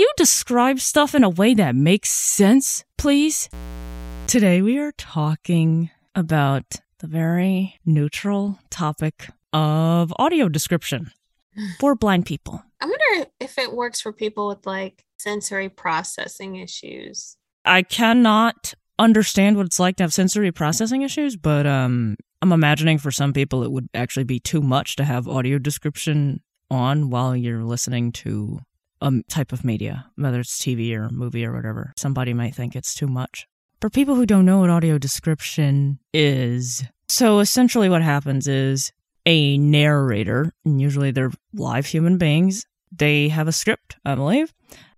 you describe stuff in a way that makes sense, please? Today we are talking about the very neutral topic of audio description for blind people. I wonder if it works for people with like sensory processing issues. I cannot understand what it's like to have sensory processing issues, but um I'm imagining for some people it would actually be too much to have audio description on while you're listening to a type of media, whether it's TV or movie or whatever. Somebody might think it's too much. For people who don't know what audio description is, so essentially what happens is a narrator, and usually they're live human beings, they have a script, I believe,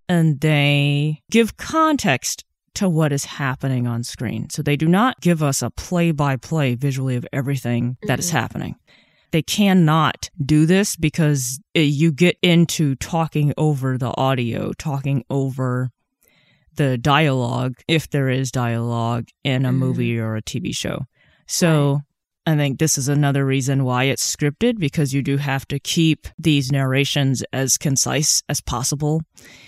and they give context to what is happening on screen. So they do not give us a play by play visually of everything that is Mhm. happening. They cannot do this because uh, you get into talking over the audio, talking over the dialogue, if there is dialogue in a Mhm. movie or a TV show. So I think this is another reason why it's scripted because you do have to keep these narrations as concise as possible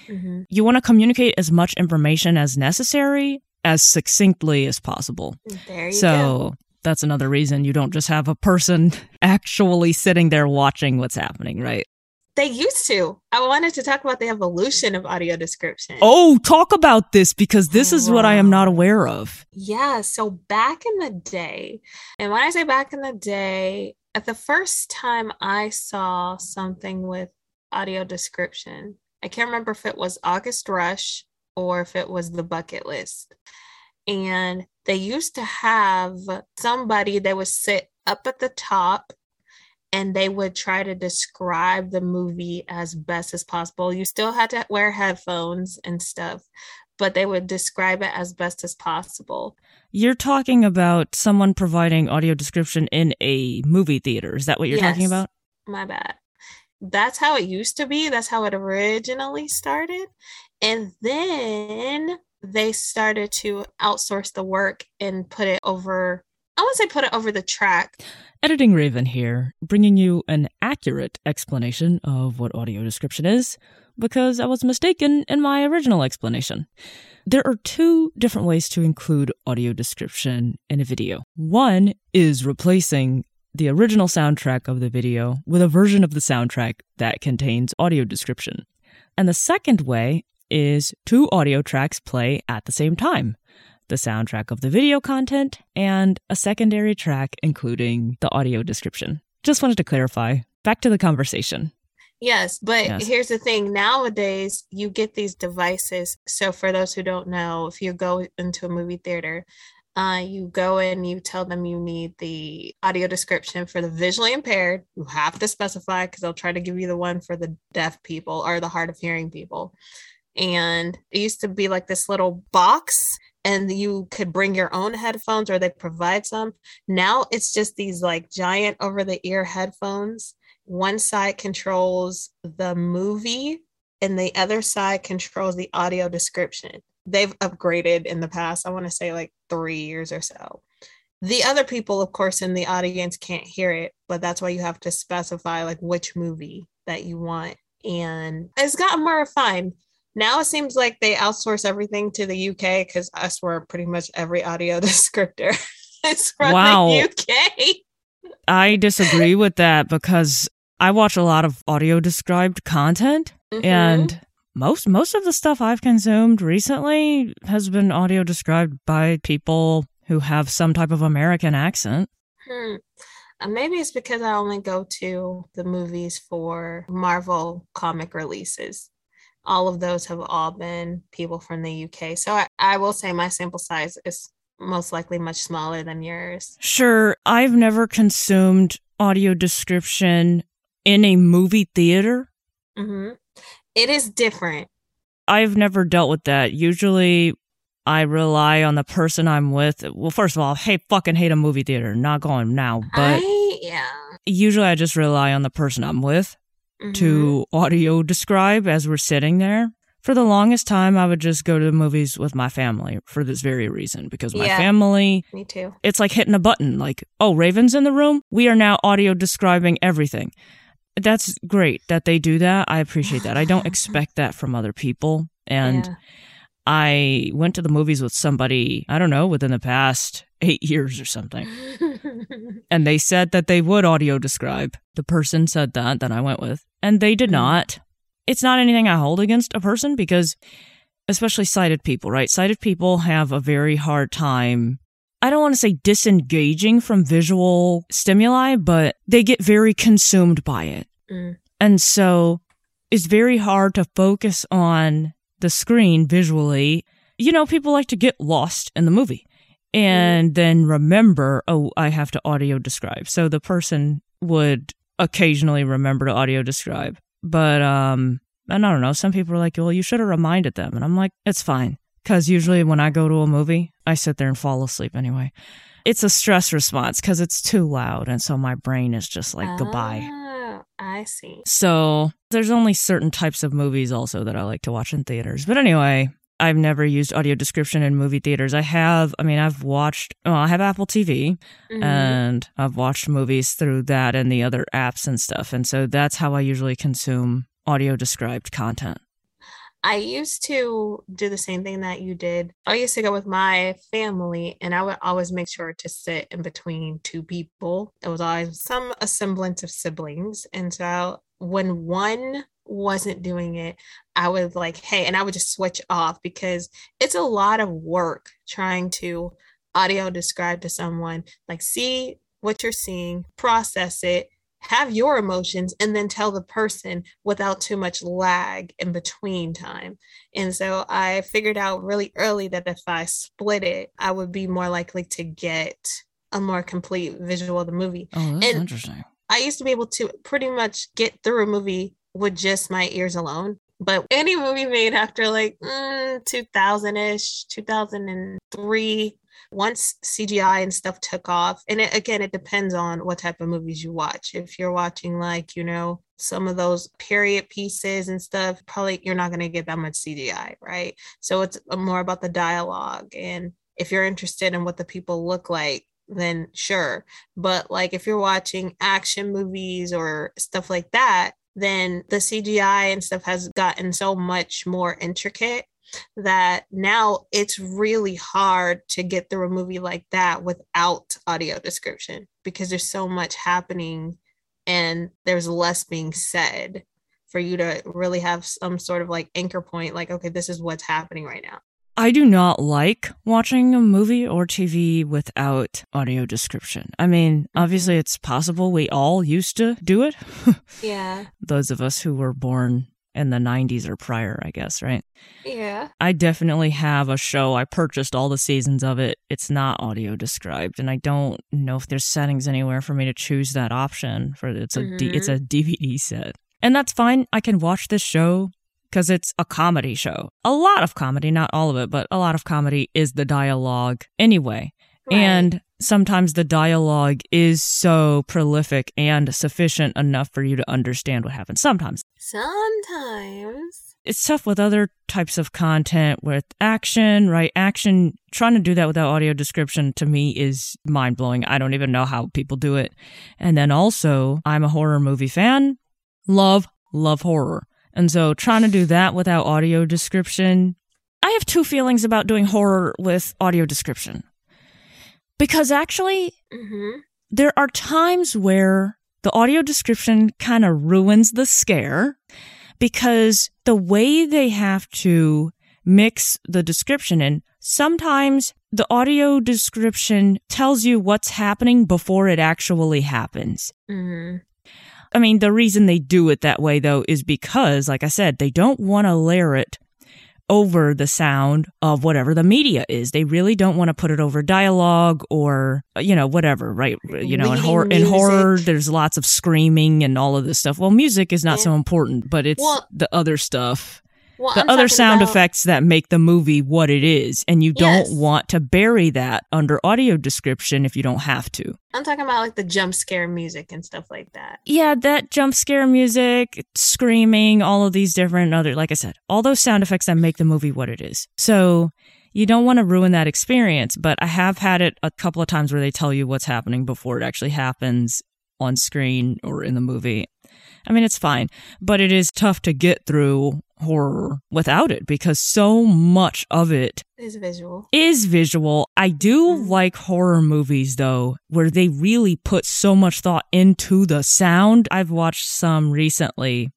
hmm you want to communicate as much information as necessary as succinctly as possible. There you so go. That's another reason you don't just have a person actually sitting there watching what's happening, right? They used to. I wanted to talk about the evolution of audio description. Oh, talk about this because this is what I am not oh. aware of. Yeah. So back in the day, and when I say back in the day, at the first time I saw something with audio description, I can't remember if it was August Rush or if it was the bucket list. And they used to have somebody that would sit up at the top and they would try to describe the movie as best as possible. You still had to wear headphones and stuff, but they would describe it as best as possible. You're talking about someone providing audio description in a movie theater. Is that what you're talking about? My bad. That's how it used to be. That's how it originally started. And then they started to outsource the work and put it over, I wouldn't say put it over the track. Editing Raven here, bringing you an accurate explanation of what audio description is, because I was mistaken in my original explanation. There are two different ways to include audio description in a video. One is replacing the original soundtrack of the video with a version of the soundtrack that contains audio description. And the second way is two audio tracks play at the same time the soundtrack of the video content, and a secondary track including the audio description. Just wanted to clarify. Back to the conversation. Yes, but Yes. here's the thing nowadays, you get these devices. So, for those who don't know, if you go into a movie theater, uh, you go in, you tell them you need the audio description for the visually impaired. You have to specify because they'll try to give you the one for the deaf people or the hard of hearing people. And it used to be like this little box, and you could bring your own headphones or they provide some. Now it's just these like giant over the ear headphones one side controls the movie and the other side controls the audio description. They've upgraded in the past, I want to say like three years or so. The other people, of course, in the audience can't hear it, but that's why you have to specify like which movie that you want. And it's gotten more refined. Now it seems like they outsource everything to the UK because us were pretty much every audio descriptor is from Wow. the UK. I disagree with that because I watch a lot of audio described content Mhm. and most most of the stuff I've consumed recently has been audio described by people who have some type of American accent. Hmm. Uh, maybe it's because I only go to the movies for Marvel comic releases. All of those have all been people from the UK. So I, I will say my sample size is most likely much smaller than yours. Sure, I've never consumed audio description in a movie theater. hmm It is different. I've never dealt with that. Usually I rely on the person I'm with. Well, first of all, hey, fucking hate a movie theater. Not going now. But I, yeah. usually I just rely on the person I'm with Mhm. to audio describe as we're sitting there. For the longest time, I would just go to the movies with my family for this very reason because my Yeah. family, Me too. it's like hitting a button like, oh, Raven's in the room. We are now audio describing everything. that's great that they do that. I appreciate that. I don't expect that from other people. And Yeah. I went to the movies with somebody, I don't know, within the past eight years or something. And they said that they would audio describe. The person said that, that I went with, and they did Mhm. not. It's not anything I hold against a person because, especially sighted people, right? Sighted people have a very hard time. I don't want to say disengaging from visual stimuli, but they get very consumed by it. Mm. And so it's very hard to focus on the screen visually. You know, people like to get lost in the movie and then remember, oh, I have to audio describe. So the person would occasionally remember to audio describe. But, um, and I don't know, some people are like, well, you should have reminded them. And I'm like, it's fine. Cause usually when I go to a movie, I sit there and fall asleep anyway. It's a stress response because it's too loud. And so my brain is just like, goodbye. Oh, I see. So there's only certain types of movies also that I like to watch in theaters. But anyway, I've never used audio description in movie theaters. I have, I mean, I've watched, well, I have Apple TV Mhm. and I've watched movies through that and the other apps and stuff. And so that's how I usually consume audio described content. I used to do the same thing that you did. I used to go with my family, and I would always make sure to sit in between two people. It was always some semblance of siblings. And so when one wasn't doing it, I was like, hey, and I would just switch off because it's a lot of work trying to audio describe to someone, like, see what you're seeing, process it, have your emotions and then tell the person without too much lag in between time. And so I figured out really early that if I split it, I would be more likely to get a more complete visual of the movie. Oh, that's And- interesting. I used to be able to pretty much get through a movie with just my ears alone. But any movie made after like mm, 2000 ish, 2003, once CGI and stuff took off, and it, again, it depends on what type of movies you watch. If you're watching, like, you know, some of those period pieces and stuff, probably you're not going to get that much CGI, right? So it's more about the dialogue. And if you're interested in what the people look like, then sure. But like if you're watching action movies or stuff like that, then the CGI and stuff has gotten so much more intricate that now it's really hard to get through a movie like that without audio description because there's so much happening and there's less being said for you to really have some sort of like anchor point like okay this is what's happening right now I do not like watching a movie or TV without audio description. I mean, obviously it's possible we all used to do it. yeah Those of us who were born in the 90s or prior, I guess, right? yeah I definitely have a show. I purchased all the seasons of it. It's not audio described, and I don't know if there's settings anywhere for me to choose that option. For it's a D, it's mm-hmm. a DVD set, and that's fine. I can watch this show because it's a comedy show. A lot of comedy, not all of it, but a lot of comedy is the dialogue anyway. Right. And sometimes the dialogue is so prolific and sufficient enough for you to understand what happens. Sometimes sometimes it's tough with other types of content with action, right? Action, trying to do that without audio description to me is mind blowing. I don't even know how people do it. And then also, I'm a horror movie fan. Love, love horror. And so trying to do that without audio description, I have two feelings about doing horror with audio description. Because actually, mm-hmm. there are times where the audio description kind of ruins the scare because the way they have to mix the description in, sometimes the audio description tells you what's happening before it actually happens. Mm-hmm. I mean, the reason they do it that way though is because, like I said, they don't want to layer it over the sound of whatever the media is. They really don't want to put it over dialogue or, you know, whatever, right? You know, in horror, in horror, there's lots of screaming and all of this stuff. Well, music is not Yeah. so important, but it's Well- the other stuff, well, the I'm other sound about- effects that make the movie what it is. And you Yes. don't want to bury that under audio description if you don't have to. I'm talking about like the jump scare music and stuff like that. yeah, that jump scare music, screaming, all of these different other, like I said, all those sound effects that make the movie what it is. So you don't want to ruin that experience, but I have had it a couple of times where they tell you what's happening before it actually happens on screen or in the movie. I mean, it's fine, but it is tough to get through horror without it because so much of it is visual. Is visual. I do mm-hmm. like horror movies though, where they really put so much thought into the sound. I've watched some recently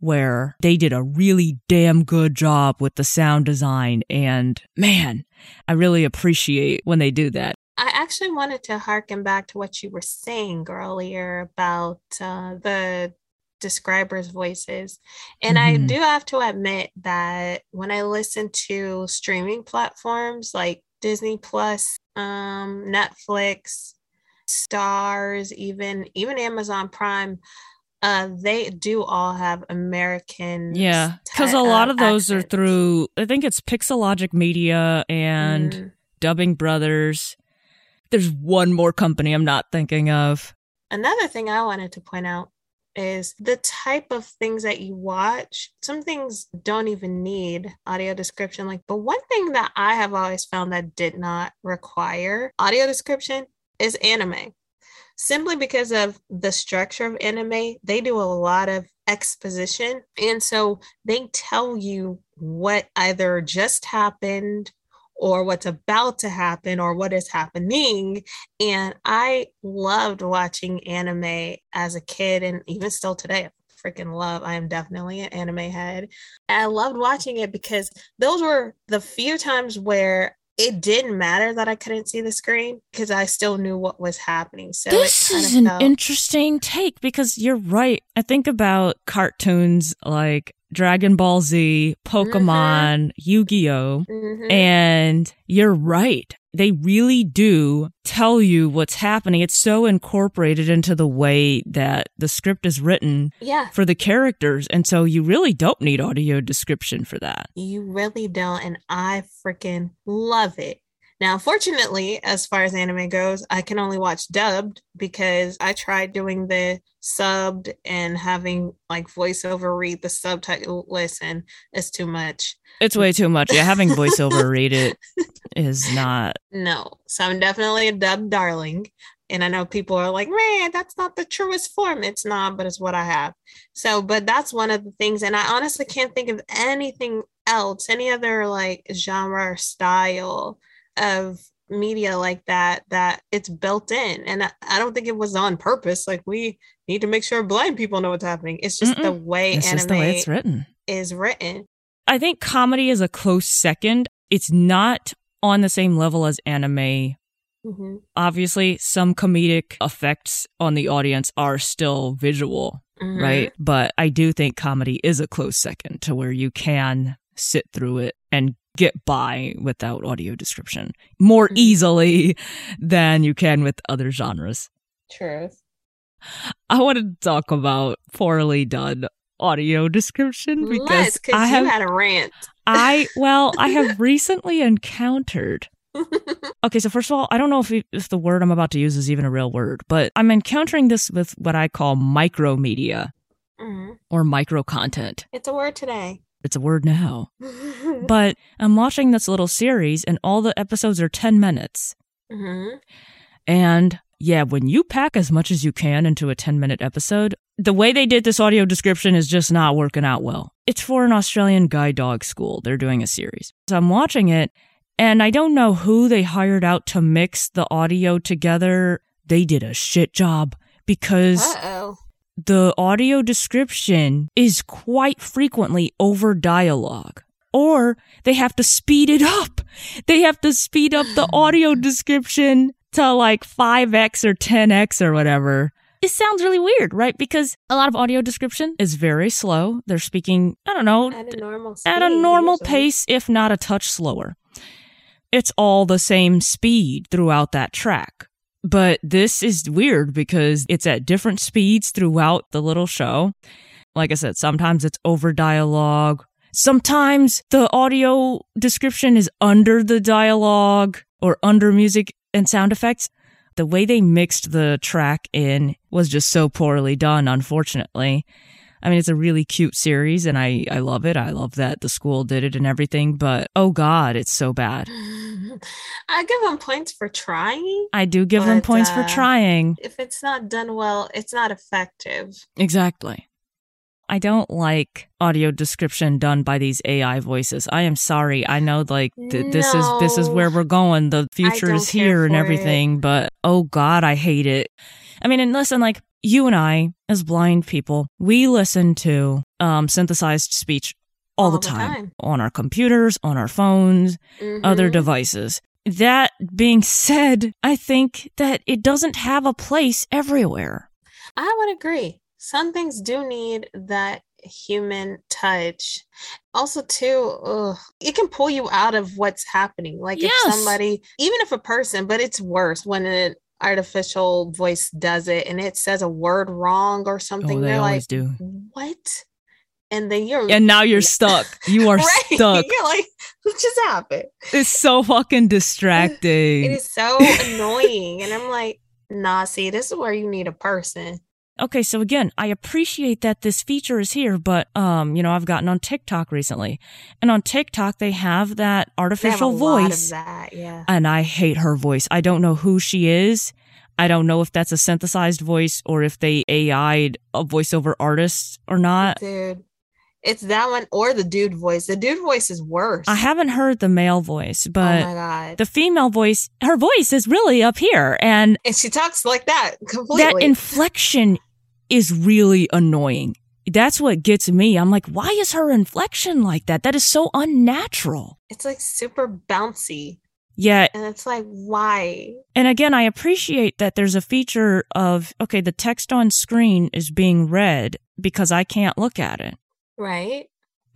where they did a really damn good job with the sound design. And man, I really appreciate when they do that. I actually wanted to harken back to what you were saying earlier about uh, the describers' voices. And mm-hmm. I do have to admit that when I listen to streaming platforms like Disney Plus, um, Netflix, Starz, even even Amazon Prime, uh, they do all have American. Yeah, because a lot of those accents. are through. I think it's Pixelogic Media and mm. Dubbing Brothers. There's one more company I'm not thinking of. Another thing I wanted to point out is the type of things that you watch. Some things don't even need audio description. Like, but one thing that I have always found that did not require audio description is anime simply because of the structure of anime. They do a lot of exposition. And so they tell you what either just happened or what's about to happen or what is happening. And I loved watching anime as a kid and even still today. I freaking love. I am definitely an anime head. I loved watching it because those were the few times where it didn't matter that I couldn't see the screen because I still knew what was happening. So this is an felt- interesting take because you're right. I think about cartoons like Dragon Ball Z, Pokemon, mm-hmm. Yu Gi Oh! Mm-hmm. And you're right. They really do tell you what's happening. It's so incorporated into the way that the script is written yeah. for the characters. And so you really don't need audio description for that. You really don't. And I freaking love it. Now, fortunately, as far as anime goes, I can only watch dubbed because I tried doing the subbed and having like voiceover read the subtitle. Listen, it's too much. It's way too much. Yeah, having voiceover read it is not. No. So I'm definitely a dubbed darling. And I know people are like, man, that's not the truest form. It's not, but it's what I have. So, but that's one of the things. And I honestly can't think of anything else, any other like genre or style of media like that that it's built in. And I, I, don't think it was on purpose. Like we need to make sure blind people know what's happening. It's just Mm-mm. the way it's anime the way it's written. is written. I think comedy is a close second. It's not on the same level as anime. Mm-hmm. obviously some comedic effects on the audience are still visual mm-hmm. right? But i do think comedy is a close second to where you can sit through it and get by without audio description more mm-hmm. easily than you can with other genres. Truth. I want to talk about poorly done audio description because Let's, I have had a rant. I well, I have recently encountered. okay, so first of all, I don't know if, if the word I'm about to use is even a real word, but I'm encountering this with what I call micro media mm-hmm. or micro content. It's a word today. It's a word now. but I'm watching this little series, and all the episodes are 10 minutes. Mm-hmm. And yeah, when you pack as much as you can into a 10 minute episode, the way they did this audio description is just not working out well. It's for an Australian guide dog school. They're doing a series. So I'm watching it, and I don't know who they hired out to mix the audio together. They did a shit job because Uh-oh the audio description is quite frequently over dialogue. Or they have to speed it up. They have to speed up the audio description to like 5x or 10x or whatever. It sounds really weird, right? Because a lot of audio description is very slow. They're speaking, I don't know, at a normal, speed, at a normal pace, if not a touch slower. It's all the same speed throughout that track. But this is weird because it's at different speeds throughout the little show. Like I said, sometimes it's over dialogue. Sometimes the audio description is under the dialogue or under music and sound effects. The way they mixed the track in was just so poorly done, unfortunately. I mean, it's a really cute series and I, I love it. I love that the school did it and everything, but oh God, it's so bad. I give them points for trying. I do give them But, points for uh, trying. If it's not done well, it's not effective. Exactly. I don't like audio description done by these AI voices. I am sorry. I know like th- this is this is where we're going. The future is here and for everything, but oh god, I hate it. I mean, and listen, like you and I as blind people, we listen to um synthesized speech all, the, time, on our computers, on our phones, other Mhm. devices. That being said, I think that it doesn't have a place everywhere. I would agree. Some things do need that human touch. Also, too, ugh, it can pull you out of what's happening. Like Yes. if somebody, even if a person, but it's worse when an artificial voice does it and it says a word wrong or something. oh, they You're always like, do. what? And then you're And now you're stuck. You are right. stuck. You're like, what just happened? It's so fucking distracting. It is so annoying. And I'm like, nah, see, this is where you need a person. Okay, so again, I appreciate that this feature is here, but um, you know, I've gotten on TikTok recently, and on TikTok they have that have artificial of voice, that, yeah. and I hate her voice. I don't know who she is. I don't know if that's a synthesized voice or if they AI'd a voiceover artist or not. Dude, it's that one or the dude voice. The dude voice is worse. I haven't heard the male voice, oh but my god. the female voice, her voice is really up here, and and she talks like that completely. that inflection is really annoying. That's what gets me. I'm like, why is her inflection like that? That is so unnatural. it's like super bouncy. Yeah. And it's like, why? And again, I appreciate that there's a feature of, okay, the text on screen is being read because I can't look at it. Right?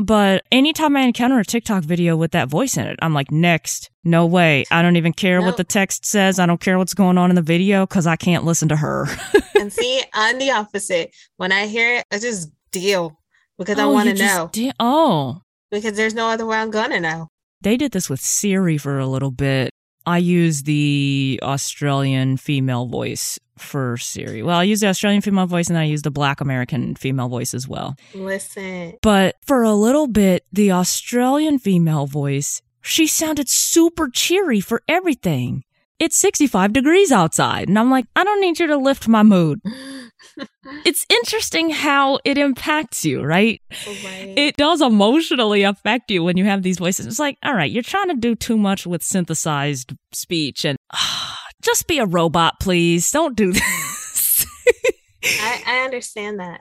But anytime I encounter a TikTok video with that voice in it, I'm like, next. No way. I don't even care what the text says. I don't care what's going on in the video because I can't listen to her. and see, I'm the opposite. When I hear it, I just deal because I Oh, want to know. di- oh. because there's no other way I'm gonna know. They did this with Siri for a little bit. I use the Australian female voice for Siri. Well, I use the Australian female voice and I use the black American female voice as well. Listen. But for a little bit, the Australian female voice, she sounded super cheery for everything. It's 65 degrees outside. And I'm like, I don't need you to lift my mood. It's interesting how it impacts you, right? Right. It does emotionally affect you when you have these voices. It's like, all right, you're trying to do too much with synthesized speech and just be a robot, please. Don't do this. I, I understand that.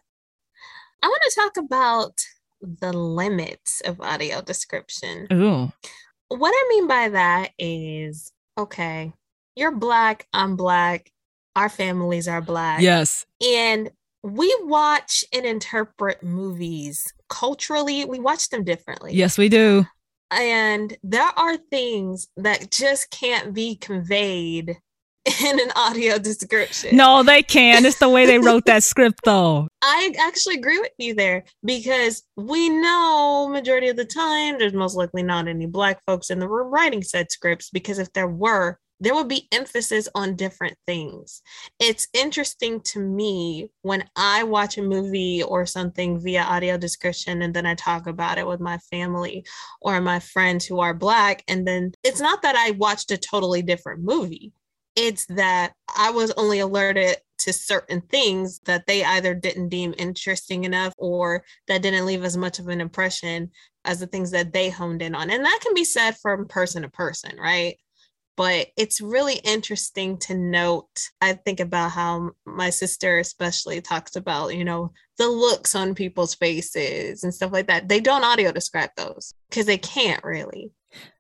I want to talk about the limits of audio description. Ooh. What I mean by that is okay, you're black, I'm black, our families are black. Yes. And we watch and interpret movies culturally, we watch them differently. Yes, we do. And there are things that just can't be conveyed in an audio description. No, they can. It's the way they wrote that script, though. I actually agree with you there because we know majority of the time there's most likely not any black folks in the room writing said scripts because if there were, there will be emphasis on different things. It's interesting to me when I watch a movie or something via audio description and then I talk about it with my family or my friends who are black. And then it's not that I watched a totally different movie, it's that I was only alerted to certain things that they either didn't deem interesting enough or that didn't leave as much of an impression as the things that they honed in on. And that can be said from person to person, right? But it's really interesting to note. I think about how my sister, especially, talks about, you know, the looks on people's faces and stuff like that. They don't audio describe those because they can't really.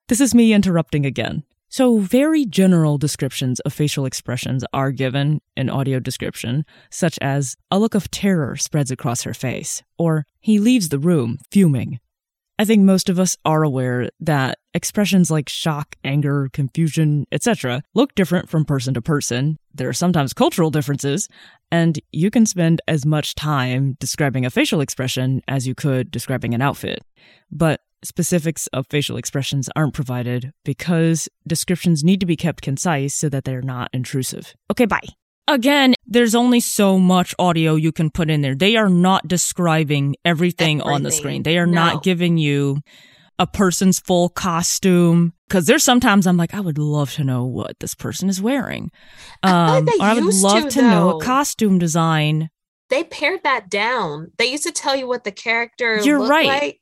This is me interrupting again. So, very general descriptions of facial expressions are given in audio description, such as a look of terror spreads across her face, or he leaves the room fuming. I think most of us are aware that expressions like shock, anger, confusion, etc. look different from person to person. There are sometimes cultural differences, and you can spend as much time describing a facial expression as you could describing an outfit. But specifics of facial expressions aren't provided because descriptions need to be kept concise so that they're not intrusive. Okay, bye. Again, there's only so much audio you can put in there. They are not describing everything, on the screen. They are No. not giving you a person's full costume. Cause there's sometimes I'm like, I would love to know what this person is wearing. I Um, feel like or I would love to, to, know a costume design. They pared that down. They used to tell you what the character You're looked right. like,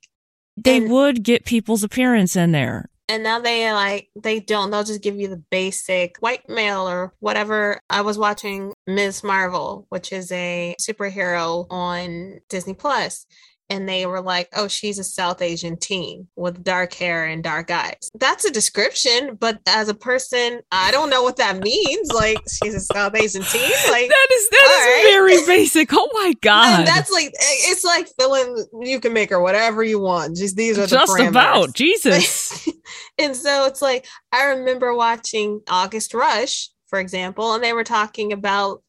They And- would get people's appearance in there. And now they like they don't. They'll just give you the basic white male or whatever. I was watching Ms. Marvel, which is a superhero on Disney Plus, and they were like, "Oh, she's a South Asian teen with dark hair and dark eyes." That's a description, but as a person, I don't know what that means. Like, she's a South Asian teen, like. That is that is right. very basic. Oh my god. And that's like it's like filling you can make her whatever you want. Just these are the just parameters. about Jesus. and so it's like I remember watching August Rush, for example, and they were talking about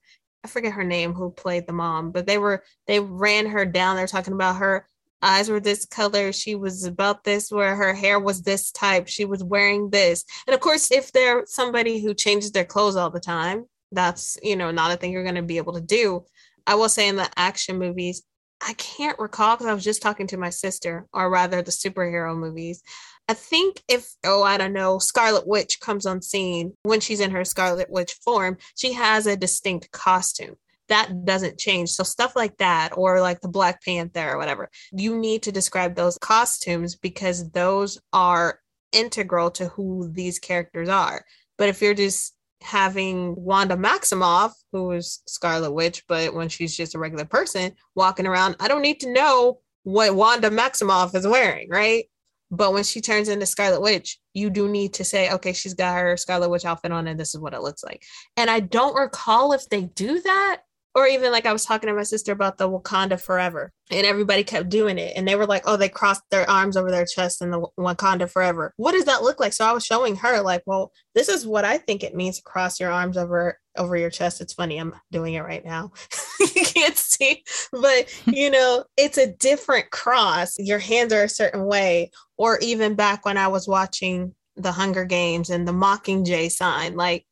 I forget her name who played the mom, but they were they ran her down. They're talking about her eyes were this color, she was about this, where her hair was this type, she was wearing this. And of course, if they're somebody who changes their clothes all the time, that's you know not a thing you're gonna be able to do. I will say in the action movies, I can't recall because I was just talking to my sister, or rather the superhero movies. I think if, oh, I don't know, Scarlet Witch comes on scene when she's in her Scarlet Witch form, she has a distinct costume. That doesn't change. So, stuff like that, or like the Black Panther or whatever, you need to describe those costumes because those are integral to who these characters are. But if you're just having Wanda Maximoff, who is Scarlet Witch, but when she's just a regular person walking around, I don't need to know what Wanda Maximoff is wearing, right? But when she turns into Scarlet Witch, you do need to say, okay, she's got her Scarlet Witch outfit on, and this is what it looks like. And I don't recall if they do that, or even like I was talking to my sister about the Wakanda Forever, and everybody kept doing it, and they were like, oh, they crossed their arms over their chest in the Wakanda Forever. What does that look like? So I was showing her, like, well, this is what I think it means to cross your arms over over your chest. It's funny, I'm doing it right now. you can't see, but you know, it's a different cross. Your hands are a certain way, or even back when I was watching the Hunger Games and the Mockingjay sign, like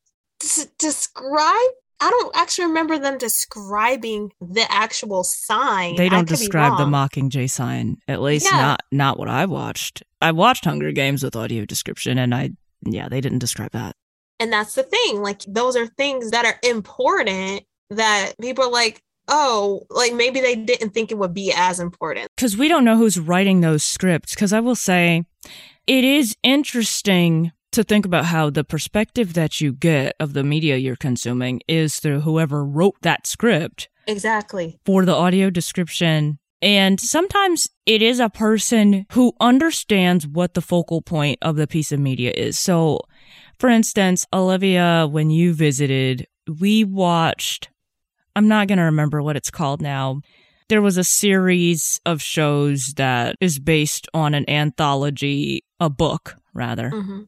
describe. I don't actually remember them describing the actual sign. They don't describe the. Mockingjay sign. At least Yeah. not not what I watched. I watched Hunger Games with audio description, and I yeah, they didn't describe that. And that's the thing. Like those are things that are important that people are like, oh, like maybe they didn't think it would be as important. because we don't know who's writing those scripts. Because I will say, it is interesting to think about how the perspective that you get of the media you're consuming is through whoever wrote that script Exactly. for the audio description. And sometimes it is a person who understands what the focal point of the piece of media is. So, for instance, Olivia, when you visited, we watched, I'm not going to remember what it's called now. There was a series of shows that is based on an anthology, a book, rather. hmm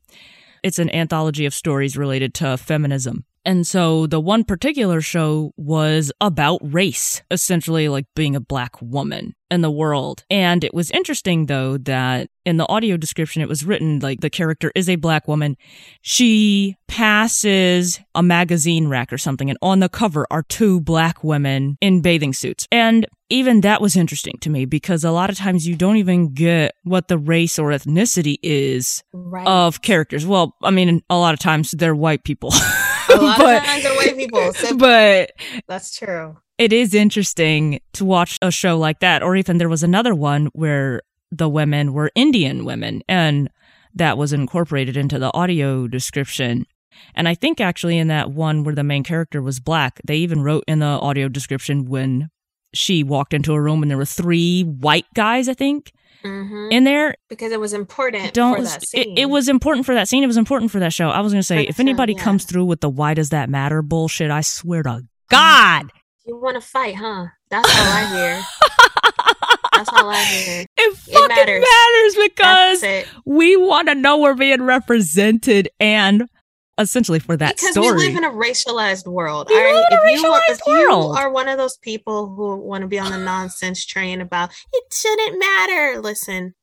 It's an anthology of stories related to feminism. And so the one particular show was about race, essentially like being a black woman in the world. And it was interesting though that in the audio description it was written like the character is a black woman. She passes a magazine rack or something and on the cover are two black women in bathing suits. And even that was interesting to me because a lot of times you don't even get what the race or ethnicity is Right. of characters. Well, I mean, a lot of times they're white people. a lot but- of times they're white people. So but that's true. it is interesting to watch a show like that. Or even there was another one where the women were Indian women and that was incorporated into the audio description. And I think actually in that one where the main character was black, they even wrote in the audio description when she walked into a room and there were three white guys, I think, hmm in there. Because it was important don't for that it, scene. it was important for that scene it was important for that show i was going to say if anybody yeah. comes through with the why does that matter bullshit i swear to god You want to fight, huh? That's all I hear. That's all I hear. it fucking matters. matters, because we want to know we're being represented and essentially for that because story we live in a racialized world. We all right? live in a if you are, if you are one of those people who want to be on the nonsense train about it shouldn't matter, listen,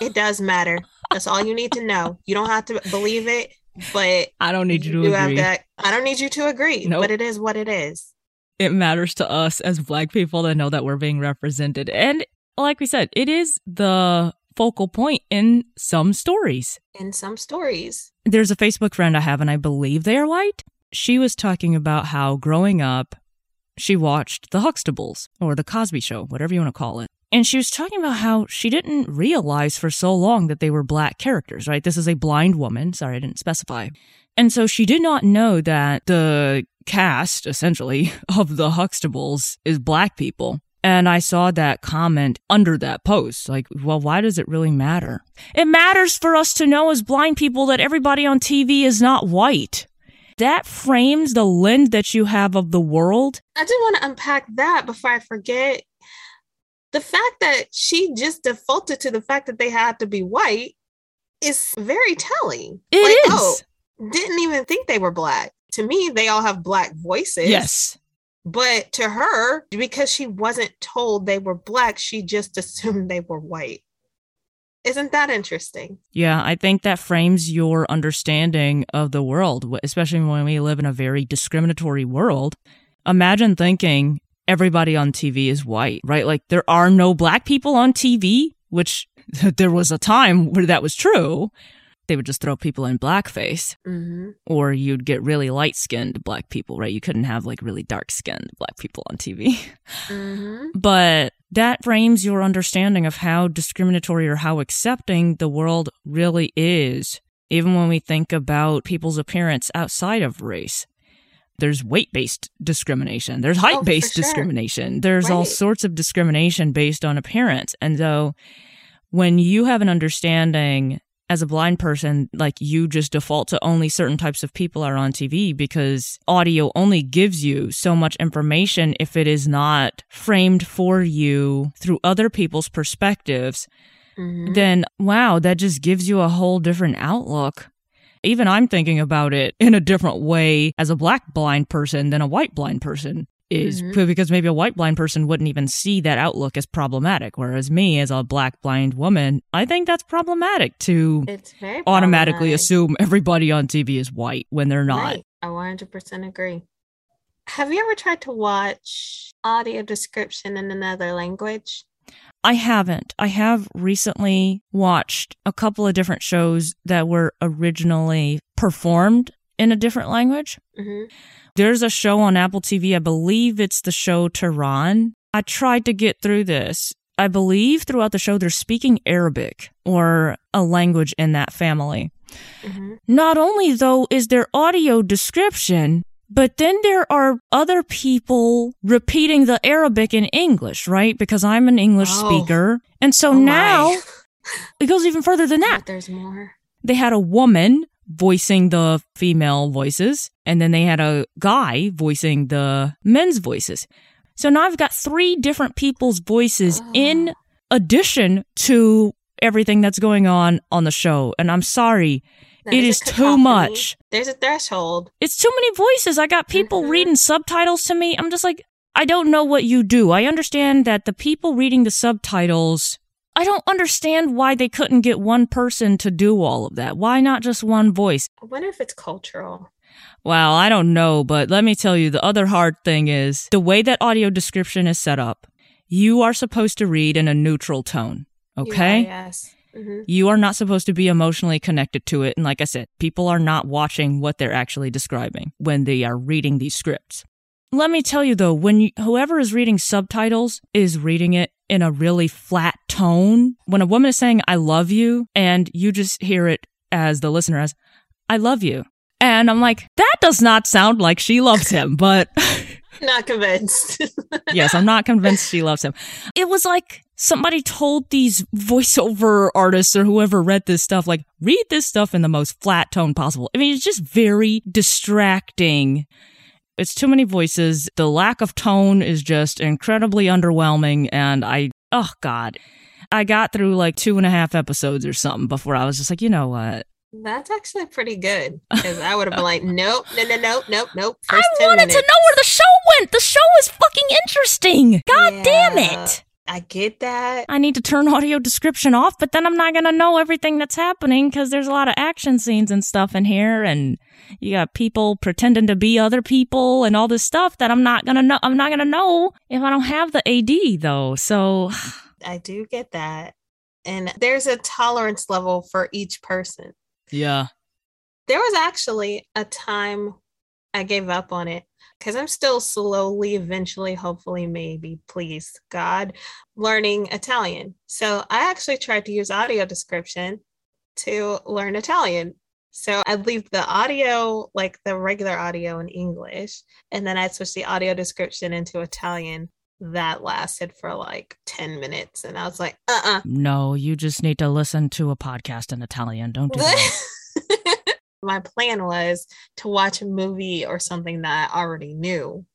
it does matter. That's all you need to know. You don't have to believe it, but i don't need you to do have agree that. I don't need you to agree, Nope. but it is what it is. it matters to us as black people to know that we're being represented and like we said it is the focal point in some stories. In some stories. There's a Facebook friend I have, and I believe they are white. She was talking about how growing up, she watched The Huxtables or The Cosby Show, whatever you want to call it. And she was talking about how she didn't realize for so long that they were black characters, right? This is a blind woman. Sorry, I didn't specify. And so she did not know that the cast, essentially, of The Huxtables is black people. And I saw that comment under that post. Like, well, why does it really matter? It matters for us to know as blind people that everybody on TV is not white. That frames the lens that you have of the world. I do want to unpack that before I forget. The fact that she just defaulted to the fact that they had to be white is very telling. It like, oh, is. Oh, didn't even think they were black. To me, they all have black voices. Yes. But to her, because she wasn't told they were black, she just assumed they were white. Isn't that interesting? Yeah, I think that frames your understanding of the world, especially when we live in a very discriminatory world. Imagine thinking everybody on TV is white, right? Like there are no black people on TV, which there was a time where that was true. They would just throw people in blackface, Mm-hmm. or you'd get really light skinned black people, right? You couldn't have like really dark skinned black people on TV. Mm-hmm. but that frames your understanding of how discriminatory or how accepting the world really is, even when we think about people's appearance outside of race. There's weight based discrimination. There's height based Oh, sure. discrimination. There's all sorts of discrimination based on appearance. And so when you have an understanding as a blind person, like you just default to only certain types of people are on TV because audio only gives you so much information if it is not framed for you through other people's perspectives, Mm-hmm. then wow, that just gives you a whole different outlook. Even I'm thinking about it in a different way as a black blind person than a white blind person is Mhm. because maybe a white blind person wouldn't even see that outlook as problematic whereas me as a black blind woman i think that's problematic to very automatically assume everybody on tv is white when they're not Right. I 100% agree. Have you ever tried to watch audio description in another language? I haven't. I have recently watched a couple of different shows that were originally performed in a different language. hmm There's a show on Apple TV, I believe it's the show Tehran. I tried to get through this. I believe throughout the show they're speaking Arabic or a language in that family. hmm Not only though is there audio description, but then there are other people repeating the Arabic in English, right? Because I'm an English Oh. speaker. And so Oh now it goes even further than that. But there's more. They had a woman voicing the female voices, and then they had a guy voicing the men's voices. So now I've got three different people's voices Oh. in addition to everything that's going on on the show. And I'm sorry, it is too much. There's a threshold. It's too many voices. I got people Mhm. reading subtitles to me. I'm just like, I don't know what you do. I understand that the people reading the subtitles, I don't understand why they couldn't get one person to do all of that. Why not just one voice? I wonder if it's cultural. Well, I don't know, but let me tell you the other hard thing is the way that audio description is set up. You are supposed to read in a neutral tone. You are, Okay? yes. hmm You are not supposed to be emotionally connected to it. And like I said, people are not watching what they're actually describing when they are reading these scripts. Let me tell you though, when you, whoever is reading subtitles is reading it in a really flat tone, when a woman is saying, I love you, and you just hear it as the listener as, I love you. And I'm like, that does not sound like she loves him, but Not convinced. yes, I'm not convinced she loves him. It was like somebody told these voiceover artists or whoever read this stuff, like, read this stuff in the most flat tone possible. I mean, it's just very distracting. It's too many voices. The lack of tone is just incredibly underwhelming. And I, oh God, I got through like two and a half episodes or something before I was just like, you know what? That's actually pretty good. Because I would have been like, nope, no, no, nope, nope, nope. First I wanted minutes. to know where the show went. The show is fucking interesting. God damn it. I get that. I need to turn audio description off, but then I'm not going to know everything that's happening because there's a lot of action scenes and stuff in here. And you got people pretending to be other people and all this stuff that I'm not going to know. I'm not going to know if I don't have the AD though. So I do get that. and there's a tolerance level for each person. Yeah. There was actually a time I gave up on it because I'm still slowly, eventually, hopefully, maybe, please, God, learning Italian. So I actually tried to use audio description to learn Italian. So I'd leave the audio, like the regular audio in English, and then I'd switch the audio description into Italian. That lasted for like 10 minutes. And I was like, uh uh No, you just need to listen to a podcast in Italian. Don't do that. My plan was to watch a movie or something that I already knew,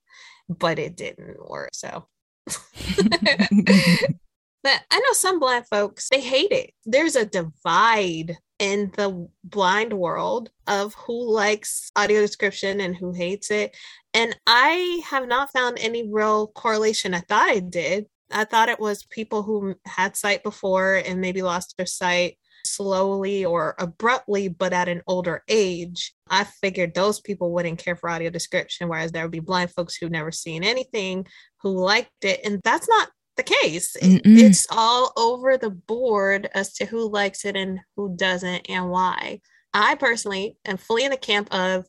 but it didn't work. So. But I know some black folks, they hate it. There's a divide in the blind world of who likes audio description and who hates it. And I have not found any real correlation. I thought I did. I thought it was people who had sight before and maybe lost their sight slowly or abruptly, but at an older age. I figured those people wouldn't care for audio description, whereas there would be blind folks who've never seen anything who liked it. And that's not the case. It's all over the board as to who likes it and who doesn't and why. I personally am fully in the camp of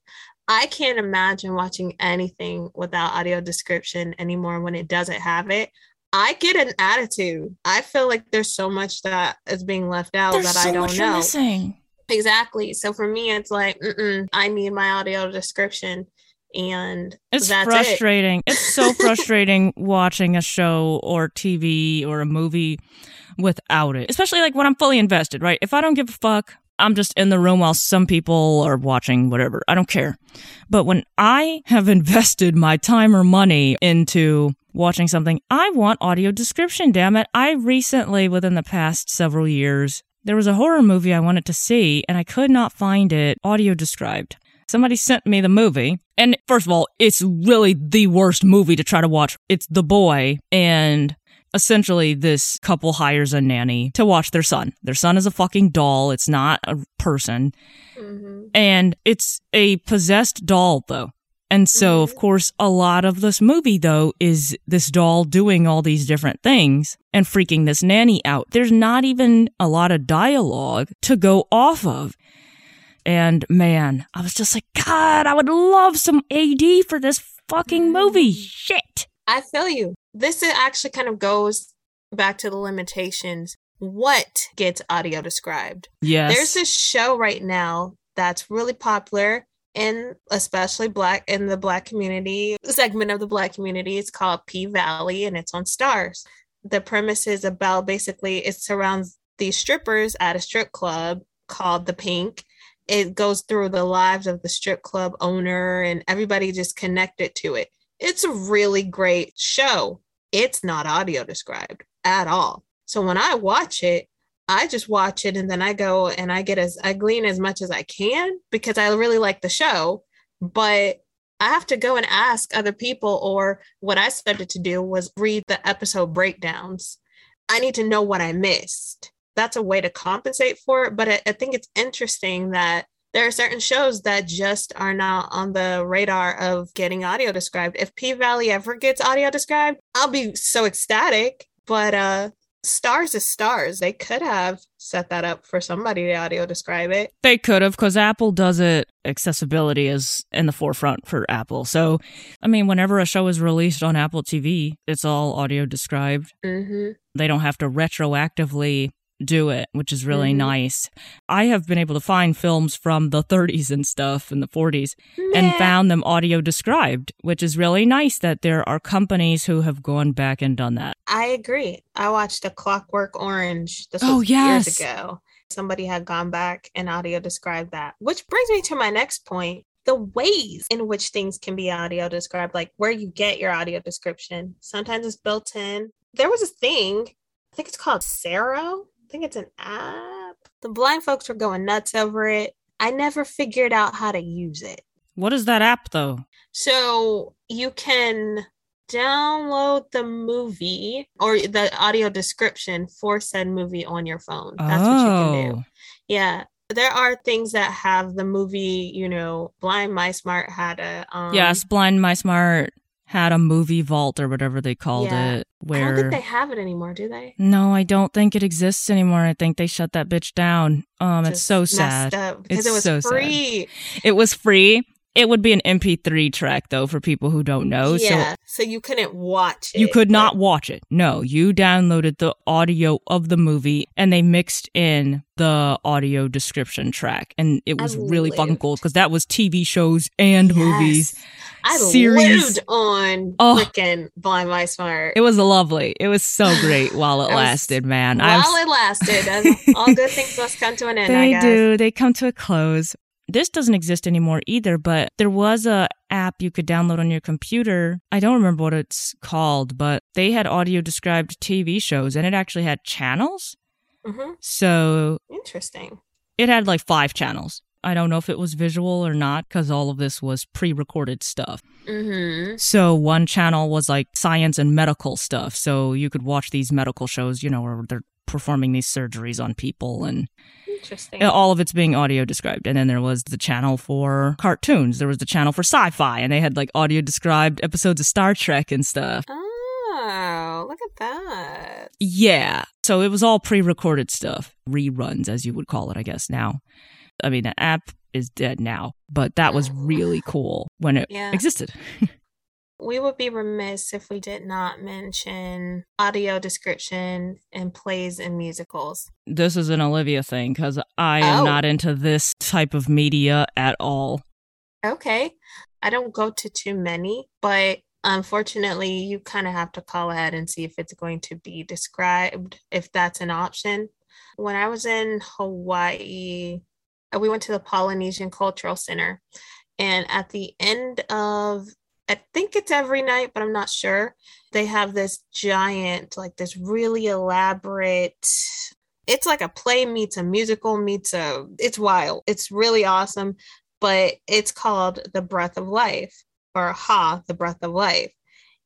I can't imagine watching anything without audio description anymore when it doesn't have it. I get an attitude. I feel like there's so much that is being left out there's that so I don't know. Missing. Exactly. So for me, it's like, I need my audio description and it's frustrating. It. it's so frustrating watching a show or TV or a movie without it, especially like when I'm fully invested, right? If I don't give a fuck, I'm just in the room while some people are watching whatever. I don't care. But when I have invested my time or money into watching something, I want audio description, damn it. I recently, within the past several years, there was a horror movie I wanted to see and I could not find it audio described. Somebody sent me the movie. And first of all, it's really the worst movie to try to watch. It's The Boy. And essentially, this couple hires a nanny to watch their son. Their son is a fucking doll. It's not a person. Mm-hmm. And it's a possessed doll, though. And so, of mm-hmm. course, a lot of this movie, though, is this doll doing all these different things and freaking this nanny out. There's not even a lot of dialogue to go off of. And man, I was just like, God, I would love some AD for this fucking movie. Shit. I feel you. This actually kind of goes back to the limitations. What gets audio described? Yes. There's this show right now that's really popular in especially black in the black community segment of the black community. It's called P Valley and it's on Starz The premise is about basically it surrounds these strippers at a strip club called the Pynk it goes through the lives of the strip club owner and everybody just connected to it. It's a really great show. It's not audio described at all. So when I watch it, I just watch it and then I go and I get as I glean as much as I can because I really like the show. But I have to go and ask other people, or what I started to do was read the episode breakdowns. I need to know what I missed that's a way to compensate for it. But I, I think it's interesting that there are certain shows that just are not on the radar of getting audio described. If P Valley ever gets audio described, I'll be so ecstatic. But uh Starz is Starz. They could have set that up for somebody to audio describe it. They could have, because Apple does it. Accessibility is in the forefront for Apple. So, I mean, whenever a show is released on Apple TV, it's all audio described. Mm-hmm. They don't have to retroactively do it, which is really mm-hmm. nice. I have been able to find films from the 30s and stuff and the 40s yeah. and found them audio described, which is really nice that there are companies who have gone back and done that. I agree. I watched A Clockwork Orange this oh, yes. years ago. Somebody had gone back and audio described that, which brings me to my next point. The ways in which things can be audio described, like where you get your audio description. Sometimes it's built in. There was a thing, I think it's called Sero I think it's an app. The blind folks were going nuts over it. I never figured out how to use it. What is that app though? So you can download the movie or the audio description for said movie on your phone. That's oh. what you can do. Oh. Yeah. There are things that have the movie, you know, Blind My Smart had a um Yes, Blind My Smart had a movie vault or whatever they called Yeah. it. I don't think they have it anymore, do they? no, I don't think it exists anymore. I think they shut that bitch down. Um, it's so sad. up because It's it was so sad. free. It was free. It would be an MP3 track though for people who don't know. yeah, so, you couldn't watch it. you could not watch it. No, you downloaded the audio of the movie and they mixed in the audio description track, and it I was really fucking cool because that was TV shows and movies. I series. lived on Oh. freaking Blind by Smart. It was lovely. It was so great while it was- lasted, man. While it lasted, all good things must come to an end. I They do. They come to a close. This doesn't exist anymore either, but there was a app you could download on your computer. I don't remember what it's called, but they had audio described TV shows and it actually had channels. Mhm. So Interesting. it had like five channels. I don't know if it was visual or not because all of this was pre recorded stuff. hmm So one channel was like science and medical stuff. So you could watch these medical shows, you know, where they're performing these surgeries on people and Interesting. All of it's being audio described. And then there was the channel for cartoons. There was the channel for sci-fi, and they had like audio described episodes of Star Trek and stuff. Oh, look at that. Yeah. So it was all pre-recorded stuff, reruns, as you would call it, I guess. Now, I mean, the app is dead now, but that was really cool when it Yeah. existed. We would be remiss if we did not mention audio description in plays and musicals. This is an Olivia thing because I am Oh. not into this type of media at all. Okay. I don't go to too many, but unfortunately, you kind of have to call ahead and see if it's going to be described, if that's an option. When I was in Hawaii, Uh, we went to the Polynesian Cultural Center, and at the end of I think it's every night, but I'm not sure. They have this giant, like this really elaborate it's like a play meets a musical meets a it's wild. It's really awesome but it's called The Breath of Life or Ha, The Breath of Life.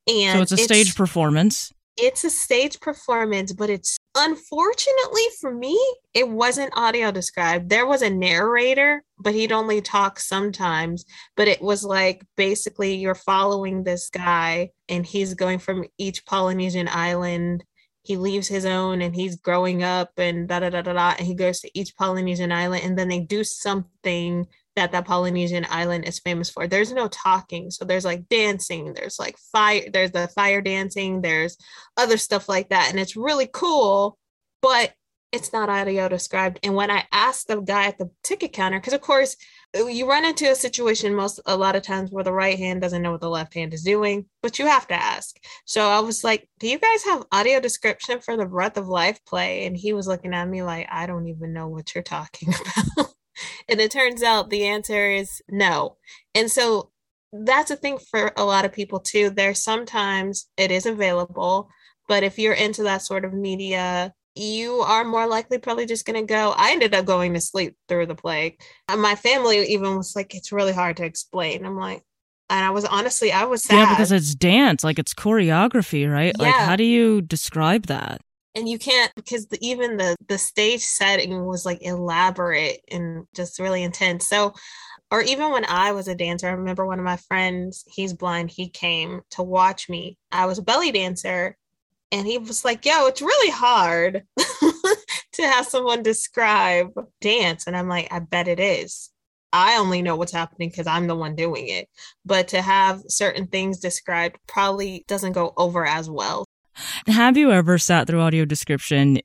And so it's a stage performance. It's a stage performance, but it's unfortunately for me, it wasn't audio described. There was a narrator, but he'd only talk sometimes. But it was like basically you're following this guy and he's going from each Polynesian island. He leaves his own and he's growing up and da da da da da. And he goes to each Polynesian island and then they do something that that Polynesian island is famous for. There's no talking. So there's like dancing, there's like fire, there's the fire dancing, there's other stuff like that. And it's really cool, but it's not audio described. And when I asked the guy at the ticket counter, because of course you run into a situation most a lot of times where the right hand doesn't know what the left hand is doing, but you have to ask. So I was like, Do you guys have audio description for the Breath of Life play? And he was looking at me like, I don't even know what you're talking about. And it turns out the answer is no. And so that's a thing for a lot of people too. There's sometimes it is available, but if you're into that sort of media, you are more likely probably just going to go. I ended up going to sleep through the play. And my family even was like, it's really hard to explain. I'm like, and I was honestly, I was sad. Yeah, because it's dance, like it's choreography, right? Like, Yeah. how do you describe that? And you can't because the, even the the stage setting was like elaborate and just really intense so or even when i was a dancer i remember one of my friends he's blind he came to watch me i was a belly dancer and he was like yo it's really hard to have someone describe dance and i'm like i bet it is I only know what's happening because I'm the one doing it. But to have certain things described probably doesn't go over as well. Have you ever sat through audio description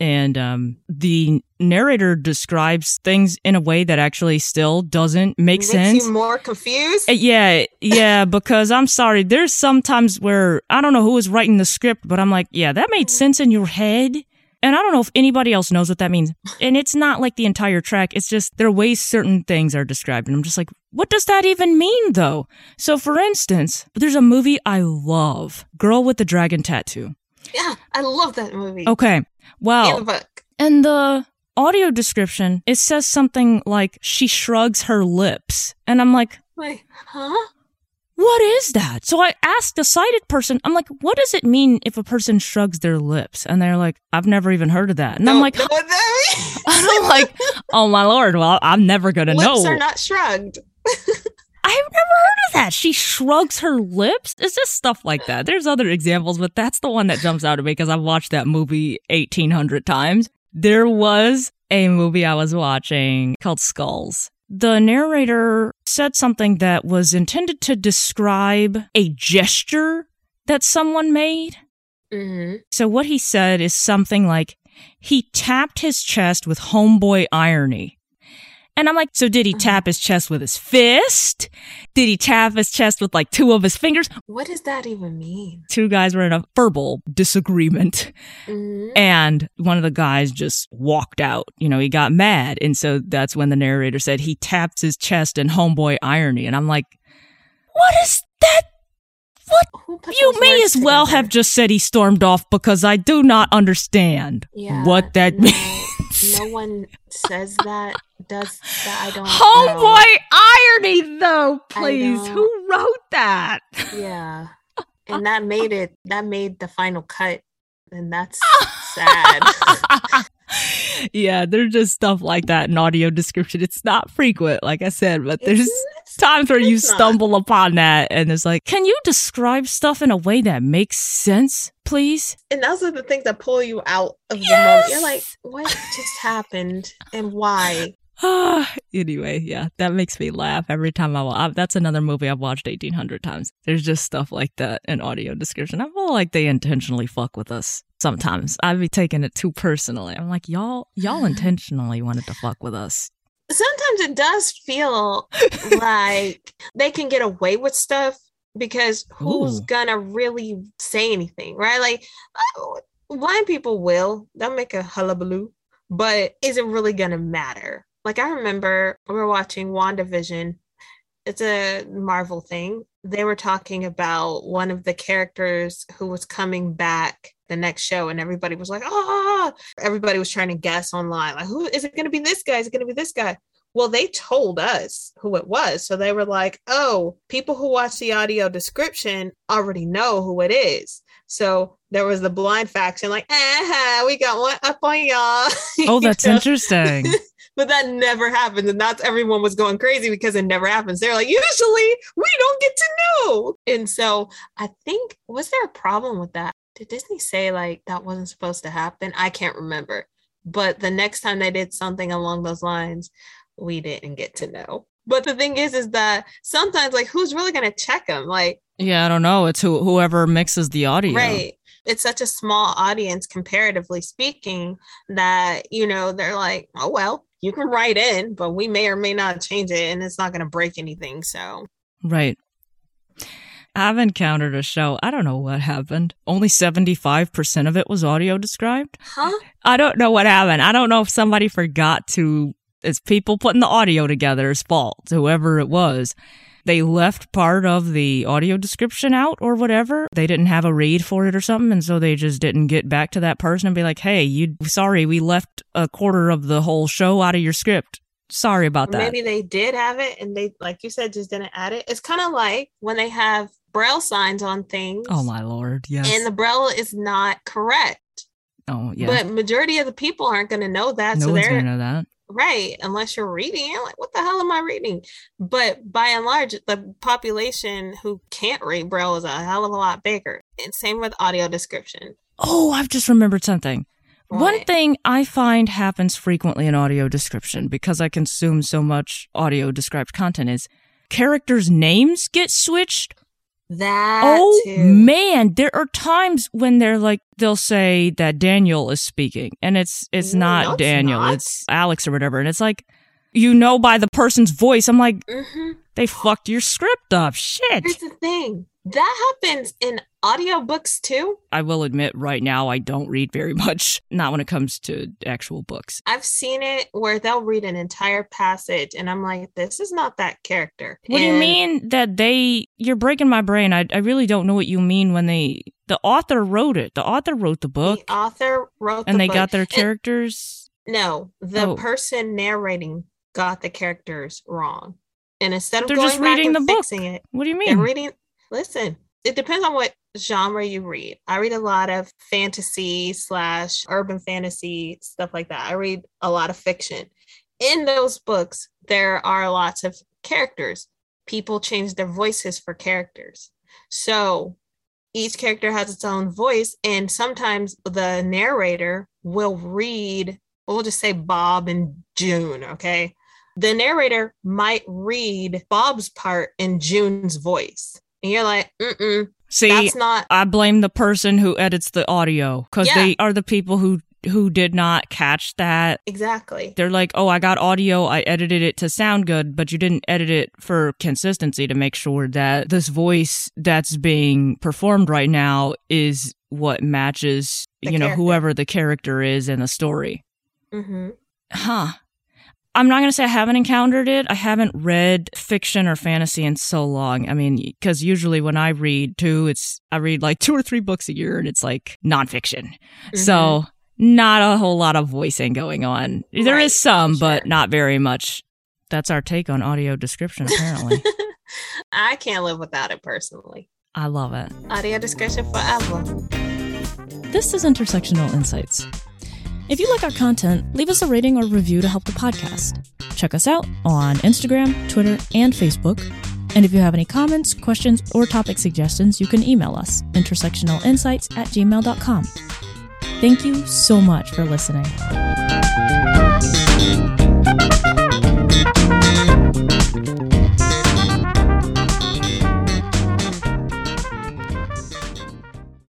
and um, the narrator describes things in a way that actually still doesn't make Makes sense? you more confused. Uh, Yeah, yeah, because I'm sorry, there's sometimes where I don't know who was writing the script, but I'm like, yeah, that made sense in your head. And I don't know if anybody else knows what that means. And it's not like the entire track, it's just there are ways certain things are described. And I'm just like, what does that even mean though? So for instance, there's a movie I love, Girl with the Dragon Tattoo. Yeah, I love that movie. Okay, and well, the book. in the audio description, it says something like she shrugs her lips. And I'm like, Like, huh? What is that? So I asked a sighted person, I'm like, what does it mean if a person shrugs their lips? And they're like, I've never even heard of that. And I'm Don't like, that means. I'm like, oh my lord, well, I'm never gonna know. Lips are not shrugged. I've never heard of that. She shrugs her lips. It's just stuff like that. There's other examples, but that's the one that jumps out at me because I've watched that movie 1800 times. There was a movie I was watching called Skulls. The narrator said something that was intended to describe a gesture that someone made. Mm-hmm. So what he said is something like, he tapped his chest with homeboy irony. And I'm like, so did he Uh-huh. tap his chest with his fist? Did he tap his chest with like two of his fingers? What does that even mean? Two guys were in a verbal disagreement Mhm. and one of the guys just walked out. You know, he got mad. And so that's when the narrator said he tapped his chest in homeboy irony. And I'm like, what is that? What? You may as well together? have just said he stormed off because I do not understand Yeah, what that no, means. No one says that. Does that? I don't. Oh Homeboy irony, though, please. Who wrote that? Yeah, and that made it. That made the final cut, and that's sad. yeah, there's just stuff like that in audio description. It's not frequent, like I said, but there's It's- times where you it's not. stumble upon that and it's like, can you describe stuff in a way that makes sense, please? and those are the things that pull you out of the moment. You're like, what just happened, and why? Ah, anyway, yeah, that makes me laugh every time I watch. That's another movie I've watched 1800 times. There's just stuff like that in audio description. I feel like they intentionally fuck with us sometimes. I'd be taking it too personally. I'm like, y'all, y'all intentionally wanted to fuck with us. Sometimes it does feel like they can get away with stuff because who's Ooh. gonna really say anything, right? Like uh, blind people will they'll make a hullabaloo, but is it really gonna matter? Like I remember we were watching WandaVision. It's a Marvel thing. They were talking about one of the characters who was coming back the next show, and everybody was like, "Ah!" Everybody was trying to guess online, like, "Who is it going to be? This guy? Is it going to be this guy?" Well, they told us who it was. So they were like, oh, people who watch the audio description already know who it is. So there was the blind faction, like, ah, we got one up on y'all. Oh, that's interesting. But that never happens. And that's everyone was going crazy because it never happens. They're like, usually we don't get to know. And so I think, was there a problem with that? Did Disney say like that wasn't supposed to happen? I can't remember. But the next time they did something along those lines, we didn't get to know. But the thing is, is that sometimes like who's really gonna check them? Like, yeah, I don't know. It's who, whoever mixes the audio. right. It's such a small audience comparatively speaking that, you know, they're like, oh well, you can write in, but we may or may not change it and it's not gonna break anything. So Right. I've encountered a show. I don't know what happened. Only 75% of it was audio described. huh? I don't know what happened. I don't know if somebody forgot to, it's people putting the audio together's fault, whoever it was. They left part of the audio description out or whatever. They didn't have a read for it or something. And so they just didn't get back to that person and be like, hey, you, sorry, we left a quarter of the whole show out of your script. Sorry about that. Maybe they did have it and they, like you said, just didn't add it. It's kind of like when they have braille signs on things. oh my lord. Yes. And the braille is not correct. oh, yeah. But majority of the people aren't going to know that. no so one's they're going to know that. Right unless you're reading. You're like, what the hell am I reading? But by and large, the population who can't read braille is a hell of a lot bigger. And same with audio description. Oh, I've just remembered something. One thing I find happens frequently in audio description because I consume so much audio described content is characters' names get switched. That oh too. man, there are times when they're like they'll say that Daniel is speaking and it's it's No, not no, it's Daniel, not. it's Alex or whatever and it's like you know by the person's voice. I'm like hmm they fucked your script up. Shit. Here's the thing that happens in audiobooks too. I will admit right now I don't read very much, not when it comes to actual books. I've seen it where they'll read an entire passage and I'm like, this is not that character. What do you mean that they? You're breaking my brain. I I really don't know what you mean when they. The author wrote it. The author wrote the book, The author wrote and the they book. got their And- characters. no, the Oh. person narrating got the characters wrong. And instead of They're going just back reading and the book. fixing it, What do you mean? they're reading. Listen, it depends on what genre you read. I read a lot of fantasy slash urban fantasy stuff like that. I read a lot of fiction. In those books, there are lots of characters. people change their voices for characters. So each character has its own voice, and sometimes the narrator will read, we'll just say Bob and June, okay? The narrator might read Bob's part in June's voice. And you're like, mm See, that's not. I blame the person who edits the audio because Yeah. they are the people who who did not catch that. Exactly. They're like, "Oh, I got audio. I edited it to sound good, but you didn't edit it for consistency to make sure that this voice that's being performed right now is what matches, The you know, character. whoever the character is in the story." hmm Huh. I'm not going to say I haven't encountered it. I haven't read fiction or fantasy in so long. I mean, because usually when I read too, it's, I read like two or three books a year and it's like nonfiction. Mm-hmm. So not a whole lot of voicing going on. There Right, is some, but not very much. That's our take on audio description, apparently. I can't live without it personally. I love it. Audio description forever. This is Intersectional Insights. If you like our content, leave us a rating or review to help the podcast. Check us out on Instagram, Twitter, and Facebook. And if you have any comments, questions, or topic suggestions, you can email us intersectionalinsights at gmail.com. Thank you so much for listening.